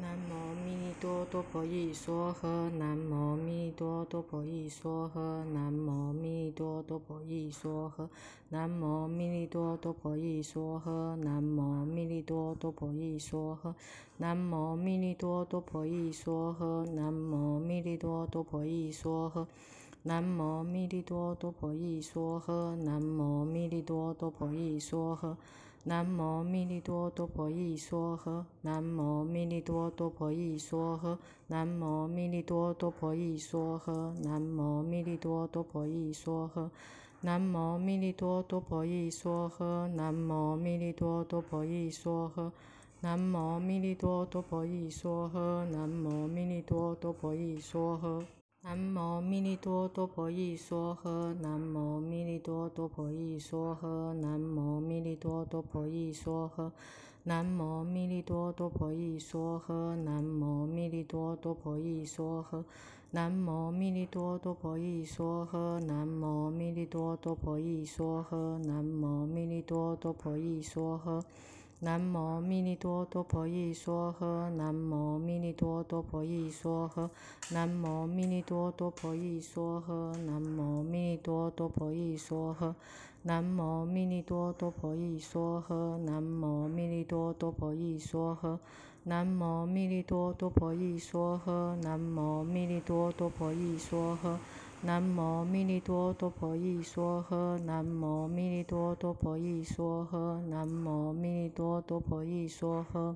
南无密多哆婆夜娑诃，南无密多哆婆夜娑诃，南无密多哆婆夜娑诃，南无密多哆婆夜娑诃，南无密多哆婆夜娑诃，南无密多哆婆夜娑诃，南无密多哆婆夜娑诃，南无密多哆婆夜娑诃。南无密栗多多婆曳娑诃，南无密栗多多婆曳娑诃，南无密栗多多婆曳娑诃，南无密栗多多婆曳娑诃，南无密栗多多婆曳娑诃，南无密栗多多婆曳娑诃，南无密栗多多婆曳娑诃，南无密栗多多婆曳娑诃。南无密栗多多婆曳娑诃，南无密栗多多婆曳娑诃，南无密栗多多婆曳娑诃，南无密栗多多婆曳娑诃，南无密栗多多婆曳娑诃，南无密栗多多婆曳娑诃，南无密栗多多婆曳娑诃，南无密栗多多婆曳娑诃。南无密栗多多婆曳娑诃，南无密栗多多婆曳娑诃，南无密栗多多婆曳娑诃，南无密栗多多婆曳娑诃，南无密栗多多婆曳娑诃，南无密栗多多婆曳娑诃，南无密栗多多婆曳娑诃，南无密栗多多婆曳娑诃。南无密利多多婆曳娑诃，南无密利多多婆夷娑诃，南无密利多多婆夷娑诃。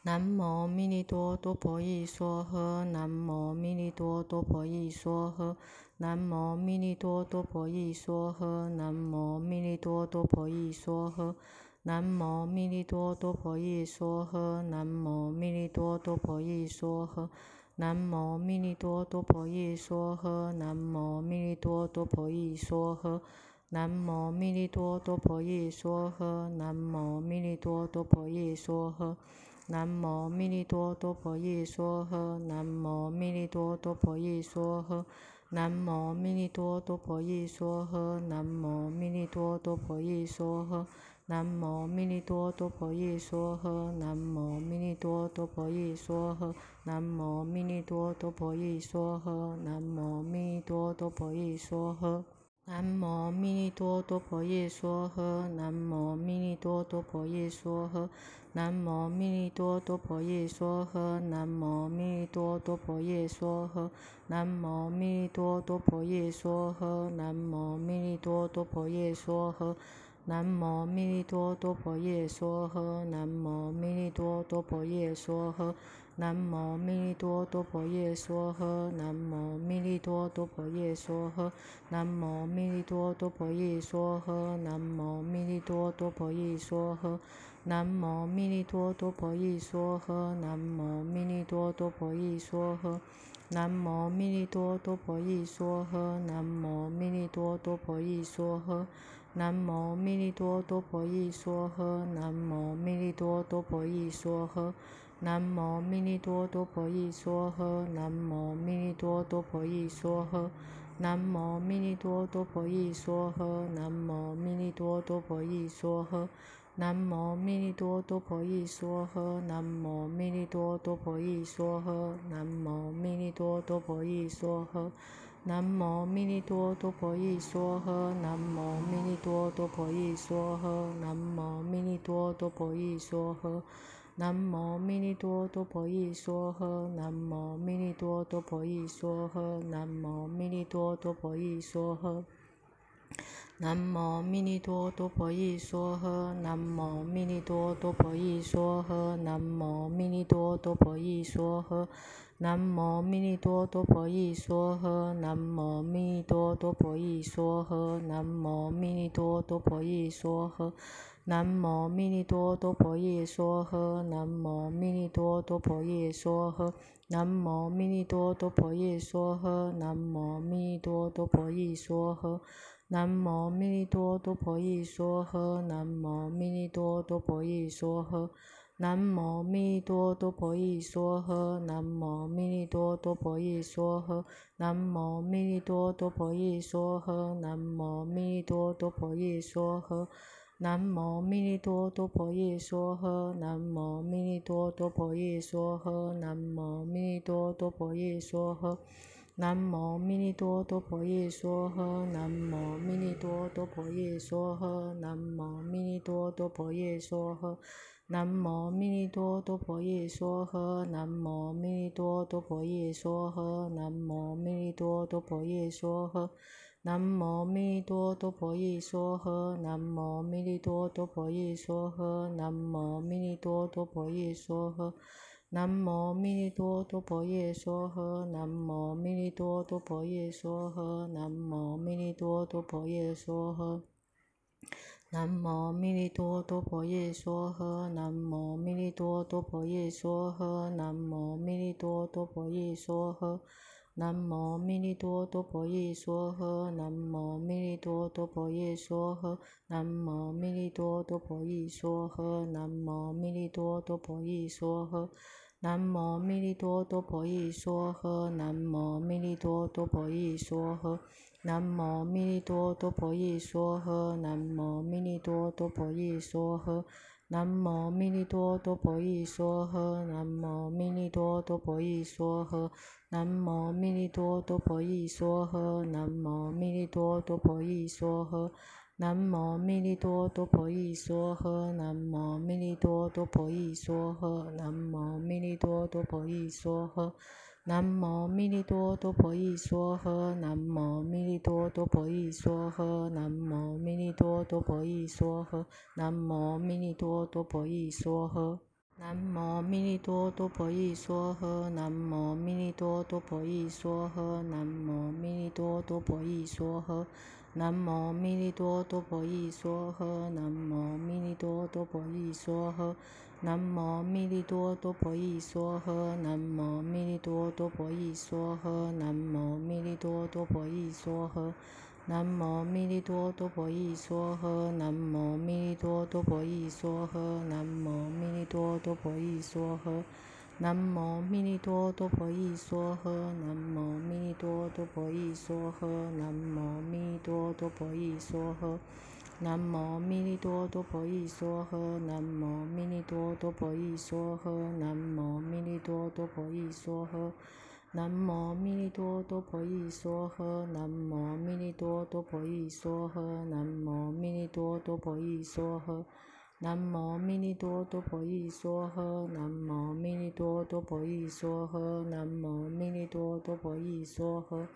南无密利多多婆夷娑诃，南无密利多多婆夷娑诃，南无密利多多婆夷娑诃，南无密利多多婆夷娑诃，南无密利多多婆夷娑诃，南无多婆诃。南无密利多多婆夷娑诃。南无密利多多婆夷娑诃。南无密利多多婆夷娑诃。南无密利多多婆夷娑诃。南无密利多多婆夷娑诃。南无密利多多婆夷娑诃。南无密利多多婆夷娑诃。南无密利多多婆夷说诃。南无密栗多哆婆曳娑诃南无密栗多哆婆曳娑诃南无密栗多哆婆曳娑诃南无密栗多哆婆曳娑诃。南无密栗多哆婆曳娑诃南无密栗多哆婆曳娑诃南无密栗多哆婆曳娑诃南无密栗多哆婆曳娑诃南无密栗多哆婆曳娑诃南无密栗多多婆曳娑诃南无密利多多婆夜娑诃，南无密利多多婆夜娑诃，南无密利多多婆夜娑诃，南无密利多多婆夜娑诃，南无密利多多婆夜娑诃，南无密利多多婆夜娑诃，南无密利多多婆夜娑诃，南无密利多多婆夜娑诃。南无密利多多婆夜娑诃，南无密利多多婆夜娑诃。南无密栗多多婆曳娑诃，南无密栗多多婆曳娑诃。南无密栗多多婆曳娑诃，南无密栗多多婆曳娑诃，南无密栗多多婆曳娑诃，南无密栗多多婆曳娑诃，南无密栗多多婆曳娑诃，南无密栗多多婆曳娑诃，南无密栗多多婆曳娑诃，南无密栗多多婆曳娑诃，南无密栗多多婆曳娑诃，南无密栗多多婆曳娑诃。南无密栗多多婆曳娑诃，南无密栗多多婆曳娑诃，南无密栗多多婆曳娑诃，南无密栗多多婆曳娑诃，南无密栗多多婆曳娑诃，南无密栗多多婆曳娑诃，南无密栗多多婆曳娑诃，南无密栗多多婆曳娑诃，南无密栗多多婆曳娑诃。南无密栗多多婆曳娑诃，南无密栗多多婆曳娑诃，南无密栗多多婆曳娑诃，南无密栗多多婆曳娑诃，南无密栗多多婆曳娑诃，南无密栗多多婆曳娑诃，南无密栗多多婆曳娑诃，南无密栗多多婆曳娑诃，南无密栗多多婆曳娑诃，南无密栗多多婆曳娑诃。南无密栗多多婆夜娑诃，南无密栗多多婆夜娑诃，南无密栗多多婆夜娑诃，南无密栗多多婆夜娑诃，南无密栗多多婆夜娑诃，南无密栗多多婆夜娑诃，南无密栗多多婆夜娑诃，南无密栗多多婆夜娑诃，南无密栗多多婆夜娑诃。南无密多多婆耶娑诃，南无密多多婆耶娑诃，南无密多多婆耶娑诃，南无密多多婆耶娑诃，南无密多多婆耶娑诃，南无密多多婆耶娑诃，南无密栗多多婆耶娑诃，南无密多多婆耶娑诃，南无密多多婆耶娑诃。南无密栗多多婆耶娑诃，南无密栗多多婆耶娑诃，南无密栗多多婆耶娑诃，南无密栗多多婆耶娑诃，南无密栗多多婆耶娑诃，南无密栗多多婆耶娑诃，南无密栗多多婆耶娑诃，南无密栗多多婆耶娑诃。南无密栗多多婆耶娑诃，南无密栗多多婆耶娑诃，南无密栗多多婆耶娑诃，南无密栗多多婆耶娑诃，南无密栗多多婆耶娑诃，南无密栗多多婆耶娑诃，南无密栗多多婆耶娑诃。南无密栗多哆婆曳娑诃南无密栗多哆婆曳娑诃南无密栗多哆婆曳娑诃南无密栗多哆婆曳娑诃。南无密栗多哆婆曳娑诃南无密栗多哆婆曳娑诃南无密栗多哆婆曳娑诃南无密栗多哆婆曳娑诃南无密栗多哆婆曳娑诃南无密栗多多婆耶娑诃，南无密栗多多婆耶娑诃，南无密栗多多婆耶娑诃，南无密栗多多婆耶娑诃，南无密栗多多婆耶娑诃，南无密栗多多婆耶娑诃，南无密栗多多婆耶娑诃，南无密栗多多婆耶娑诃，南无密栗多多婆耶娑诃。南无密栗多多婆耶娑诃，南无密栗多多婆耶娑诃，南无密栗多多婆耶娑诃，南无密栗多多婆耶娑诃，南无密栗多多婆耶娑诃，南无密栗多多婆耶娑诃，南无密栗多多婆耶娑诃，南无密栗多多婆耶娑诃，南无密栗多多婆耶娑诃。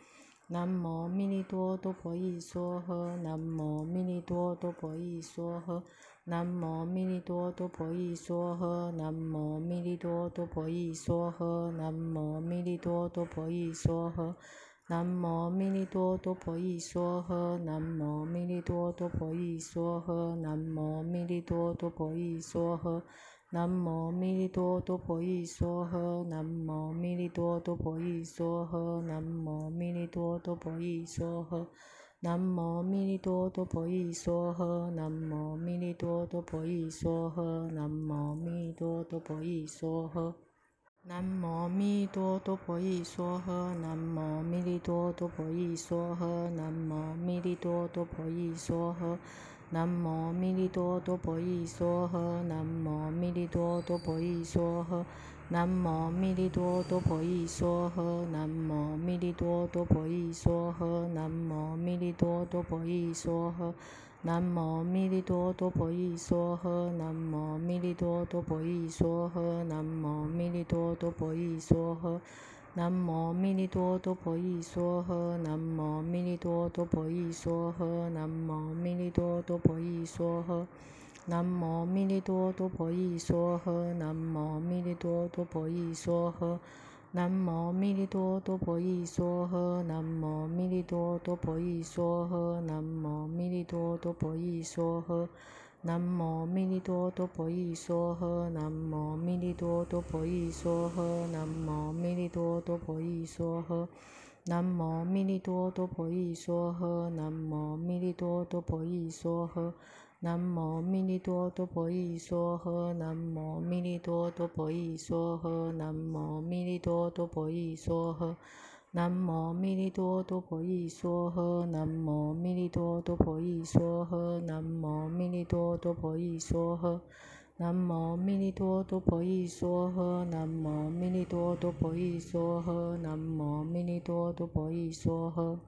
南无密栗多多婆耶娑诃，南无密栗多多婆耶娑诃，南无密栗多多婆耶娑诃，南无密栗多多婆耶娑诃，南无密栗多多婆耶娑诃，南无密栗多多婆耶娑诃，南无密栗多多婆耶娑诃，南无密栗多多婆耶娑诃。南无密栗多多婆耶娑诃，南无密栗多多婆耶娑诃，南无密栗多多婆耶娑诃，南无密栗多多婆耶娑诃，南无密栗多多婆耶娑诃，南无密栗多多婆耶娑诃，南无密栗多多婆耶娑诃，南无密栗多多婆耶娑诃，南无密栗多多婆耶娑诃。南无密栗多多婆耶娑诃，南无密栗多多婆耶娑诃，南无密栗多多婆耶娑诃，南无密栗多多婆耶娑诃，南无密栗多多婆耶娑诃，南无密栗多多婆耶娑诃，南无密栗多多婆耶娑诃，南无密栗多多婆耶娑诃。南无密栗多多婆耶娑诃，南无密栗多多婆耶娑诃，南无密栗多多婆耶娑诃，南无密栗多多婆耶娑诃，南无密栗多多婆耶娑诃，南无密栗多多婆耶娑诃，南无密栗多多婆耶娑诃，南无密栗多多婆耶娑诃。南无密栗多多婆耶娑诃，南无密栗多多婆耶娑诃，南无密栗多多婆耶娑诃，南无密栗多多婆耶娑诃，南无密栗多多婆耶娑诃，南无密栗多多婆耶娑诃，南无密栗多多婆耶娑诃，南无密栗多多婆耶娑诃。南无密栗多多婆夷娑诃，南无密栗多多婆夷娑诃，南无密栗多多婆夷娑诃，南无密栗多多婆夷娑诃，南无密栗多多婆夷娑诃，南无密栗多多婆夷娑诃，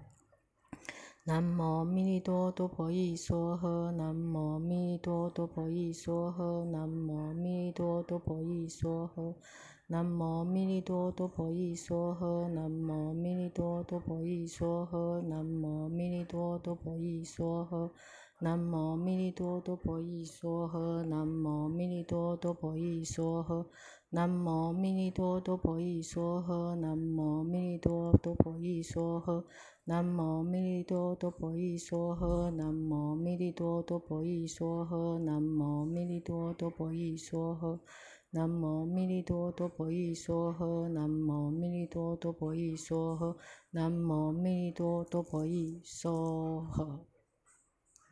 南无密栗多多婆夷娑诃，南无密栗多多婆夷娑诃，南无密栗多多婆夷娑诃。南无密栗多多婆夷娑诃，南无密栗多多婆夷娑诃，南无密栗多多婆夷娑诃，南无密栗多多婆夷娑诃，南无密栗多多婆夷娑诃，南无密栗多多婆夷娑诃，南无密栗多多婆夷娑诃，南无密栗多多婆夷娑诃，南无密栗多多婆夷娑诃，南无密栗多多婆夷娑诃。南无密栗多多婆夷娑诃，南无密栗多多婆夷娑诃，南无密栗多多婆夷娑诃。